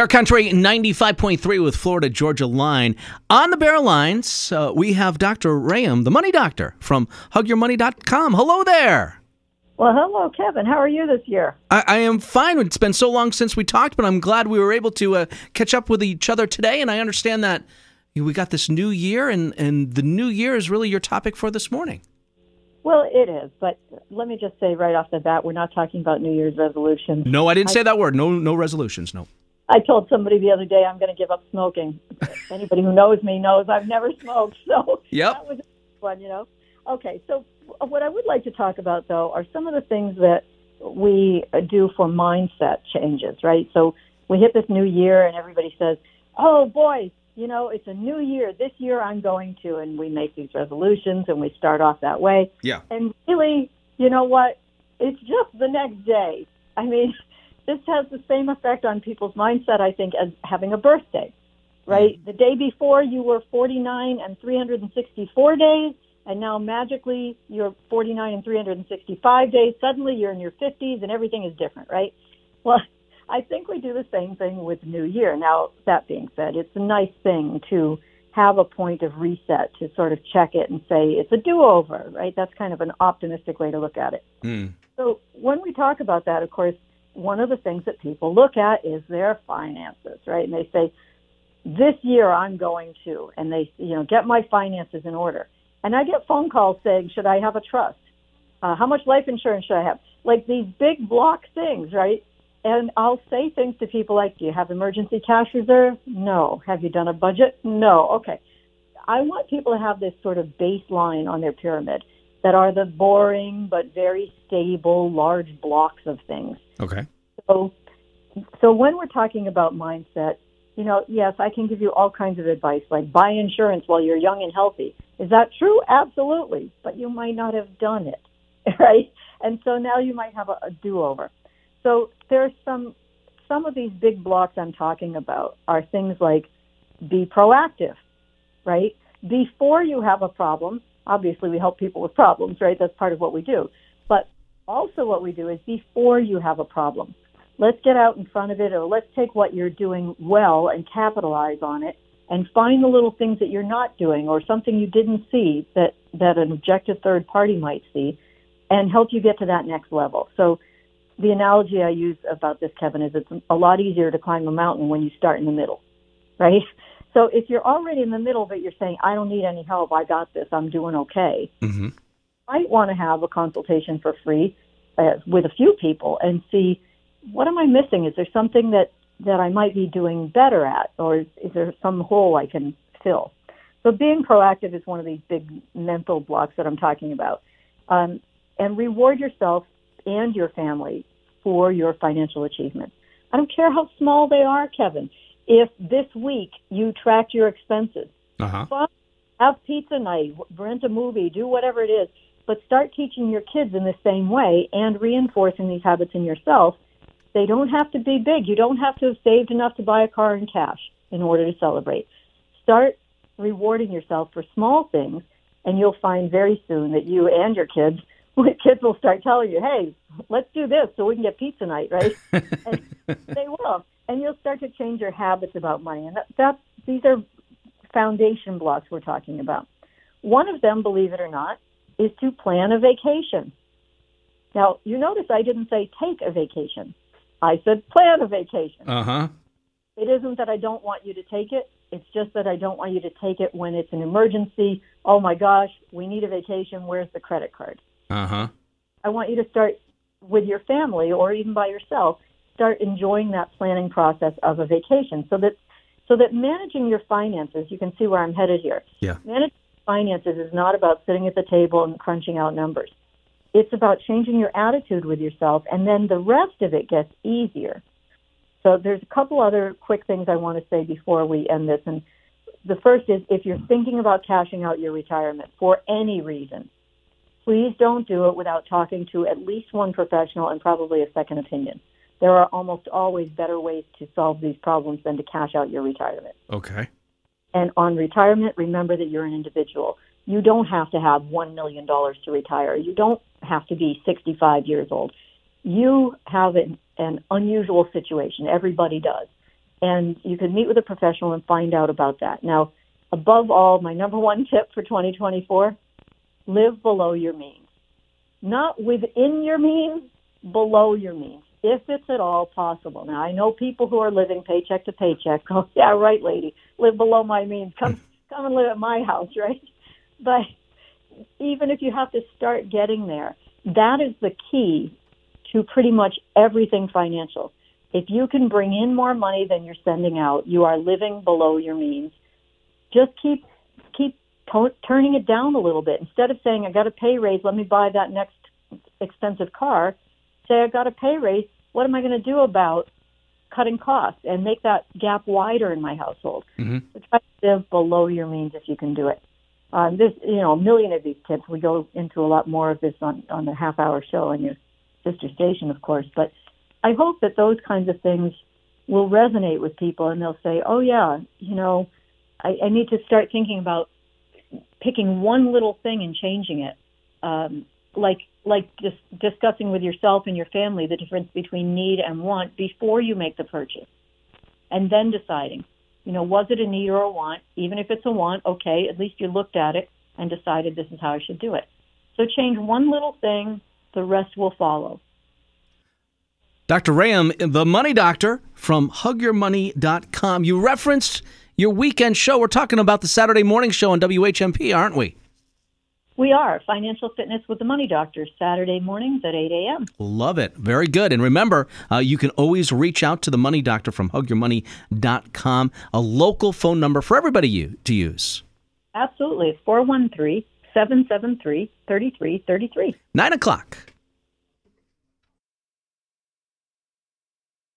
Bear Country 95.3 with Florida Georgia Line. On the Bear Lines, uh, we have Dr. Rayam, the money doctor from hugyourmoney.com. Hello there. Well, hello, Kevin. How are you this year? I, I am fine. It's been so long since we talked, but I'm glad we were able to uh, catch up with each other today. And I understand that we got this new year, and, and the new year is really your topic for this morning. Well, it is, but let me just say right off the bat, we're not talking about New Year's resolutions. No, I didn't I, say that word. No, no resolutions. No. I told somebody the other day I'm going to give up smoking. Anybody who knows me knows I've never smoked, so yep. that was one, you know. Okay, so uh, what I would like to talk about though are some of the things that we uh, do for mindset changes, right? So we hit this new year and everybody says, "Oh boy, you know, it's a new year. This year I'm going to," and we make these resolutions and we start off that way. Yeah. And really, you know what? It's just the next day. I mean, this has the same effect on people's mindset, I think, as having a birthday, right? Mm-hmm. The day before you were 49 and 364 days, and now magically you're 49 and 365 days. Suddenly you're in your 50s and everything is different, right? Well, I think we do the same thing with New Year. Now, that being said, it's a nice thing to have a point of reset to sort of check it and say it's a do-over, right? That's kind of an optimistic way to look at it. Mm. So when we talk about that, of course, one of the things that people look at is their finances, right? And they say, this year I'm going to, and they, you know, get my finances in order. And I get phone calls saying, should I have a trust? Uh, how much life insurance should I have? Like these big block things, right? And I'll say things to people like, do you have emergency cash reserve? No. Have you done a budget? No. Okay. I want people to have this sort of baseline on their pyramid that are the boring but very stable large blocks of things. Okay. So, so when we're talking about mindset, you know, yes, I can give you all kinds of advice, like buy insurance while you're young and healthy. Is that true? Absolutely, but you might not have done it, right? And so now you might have a, a do-over. So there's some some of these big blocks I'm talking about are things like be proactive, right? Before you have a problem, obviously we help people with problems, right? That's part of what we do. But also what we do is before you have a problem, let's get out in front of it or let's take what you're doing well and capitalize on it and find the little things that you're not doing or something you didn't see that, that an objective third party might see and help you get to that next level. So the analogy I use about this, Kevin, is it's a lot easier to climb a mountain when you start in the middle, right? So if you're already in the middle, but you're saying, I don't need any help, I got this, I'm doing okay, mm-hmm. you might want to have a consultation for free uh, with a few people and see what am I missing? Is there something that, that I might be doing better at, or is, is there some hole I can fill? So being proactive is one of these big mental blocks that I'm talking about. Um, and reward yourself and your family for your financial achievements. I don't care how small they are, Kevin. If this week you track your expenses, uh-huh. have pizza night, rent a movie, do whatever it is, but start teaching your kids in the same way and reinforcing these habits in yourself – they don't have to be big. You don't have to have saved enough to buy a car in cash in order to celebrate. Start rewarding yourself for small things, and you'll find very soon that you and your kids, kids will start telling you, "Hey, let's do this so we can get pizza night," right? and they will, and you'll start to change your habits about money. And that, that's these are foundation blocks we're talking about. One of them, believe it or not, is to plan a vacation. Now, you notice I didn't say take a vacation. I said, plan a vacation. Uh huh. It isn't that I don't want you to take it. It's just that I don't want you to take it when it's an emergency. Oh my gosh, we need a vacation. Where's the credit card? Uh huh. I want you to start with your family or even by yourself. Start enjoying that planning process of a vacation, so that so that managing your finances. You can see where I'm headed here. Yeah. Managing finances is not about sitting at the table and crunching out numbers. It's about changing your attitude with yourself, and then the rest of it gets easier. So there's a couple other quick things I want to say before we end this. And the first is if you're thinking about cashing out your retirement for any reason, please don't do it without talking to at least one professional and probably a second opinion. There are almost always better ways to solve these problems than to cash out your retirement. Okay. And on retirement, remember that you're an individual. You don't have to have $1 million to retire. You don't have to be 65 years old. You have an, an unusual situation. Everybody does. and you can meet with a professional and find out about that. Now, above all, my number one tip for 2024 live below your means. Not within your means, below your means, if it's at all possible. Now, I know people who are living paycheck to paycheck Oh, yeah, right, lady, live below my means. Come, come and live at my house, right? But even if you have to start getting there, that is the key to pretty much everything financial. If you can bring in more money than you're sending out, you are living below your means. Just keep keep to- turning it down a little bit. Instead of saying I got a pay raise, let me buy that next expensive car, say I got a pay raise, what am I going to do about cutting costs and make that gap wider in my household? Mm-hmm. So try to live below your means if you can do it. Um, this, you know, a million of these tips. We go into a lot more of this on on the half hour show on your sister station, of course. But I hope that those kinds of things will resonate with people, and they'll say, "Oh yeah, you know, I, I need to start thinking about picking one little thing and changing it." Um, like like just discussing with yourself and your family the difference between need and want before you make the purchase, and then deciding you know, was it a need or a want? Even if it's a want, okay, at least you looked at it and decided this is how I should do it. So change one little thing, the rest will follow. Dr. Ram, the money doctor from hugyourmoney.com. You referenced your weekend show. We're talking about the Saturday morning show on WHMP, aren't we? We are Financial Fitness with the Money Doctor, Saturday mornings at 8 a.m. Love it. Very good. And remember, uh, you can always reach out to the Money Doctor from hugyourmoney.com, a local phone number for everybody you, to use. Absolutely. It's 413 773 3333. 9 o'clock.